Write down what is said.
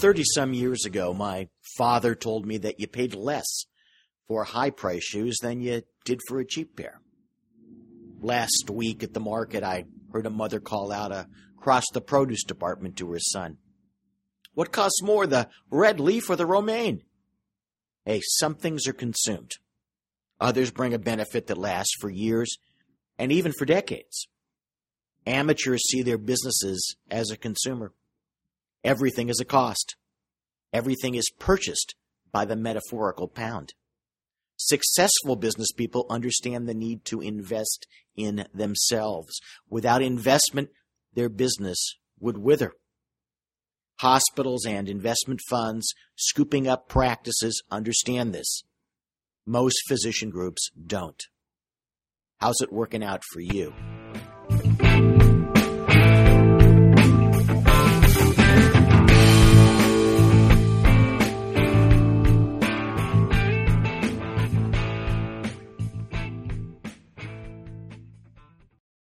Thirty some years ago, my father told me that you paid less for high price shoes than you did for a cheap pair. Last week at the market, I heard a mother call out across the produce department to her son. What costs more, the red leaf or the romaine? Hey, some things are consumed. Others bring a benefit that lasts for years and even for decades. Amateurs see their businesses as a consumer. Everything is a cost. Everything is purchased by the metaphorical pound. Successful business people understand the need to invest in themselves. Without investment, their business would wither. Hospitals and investment funds scooping up practices understand this. Most physician groups don't. How's it working out for you?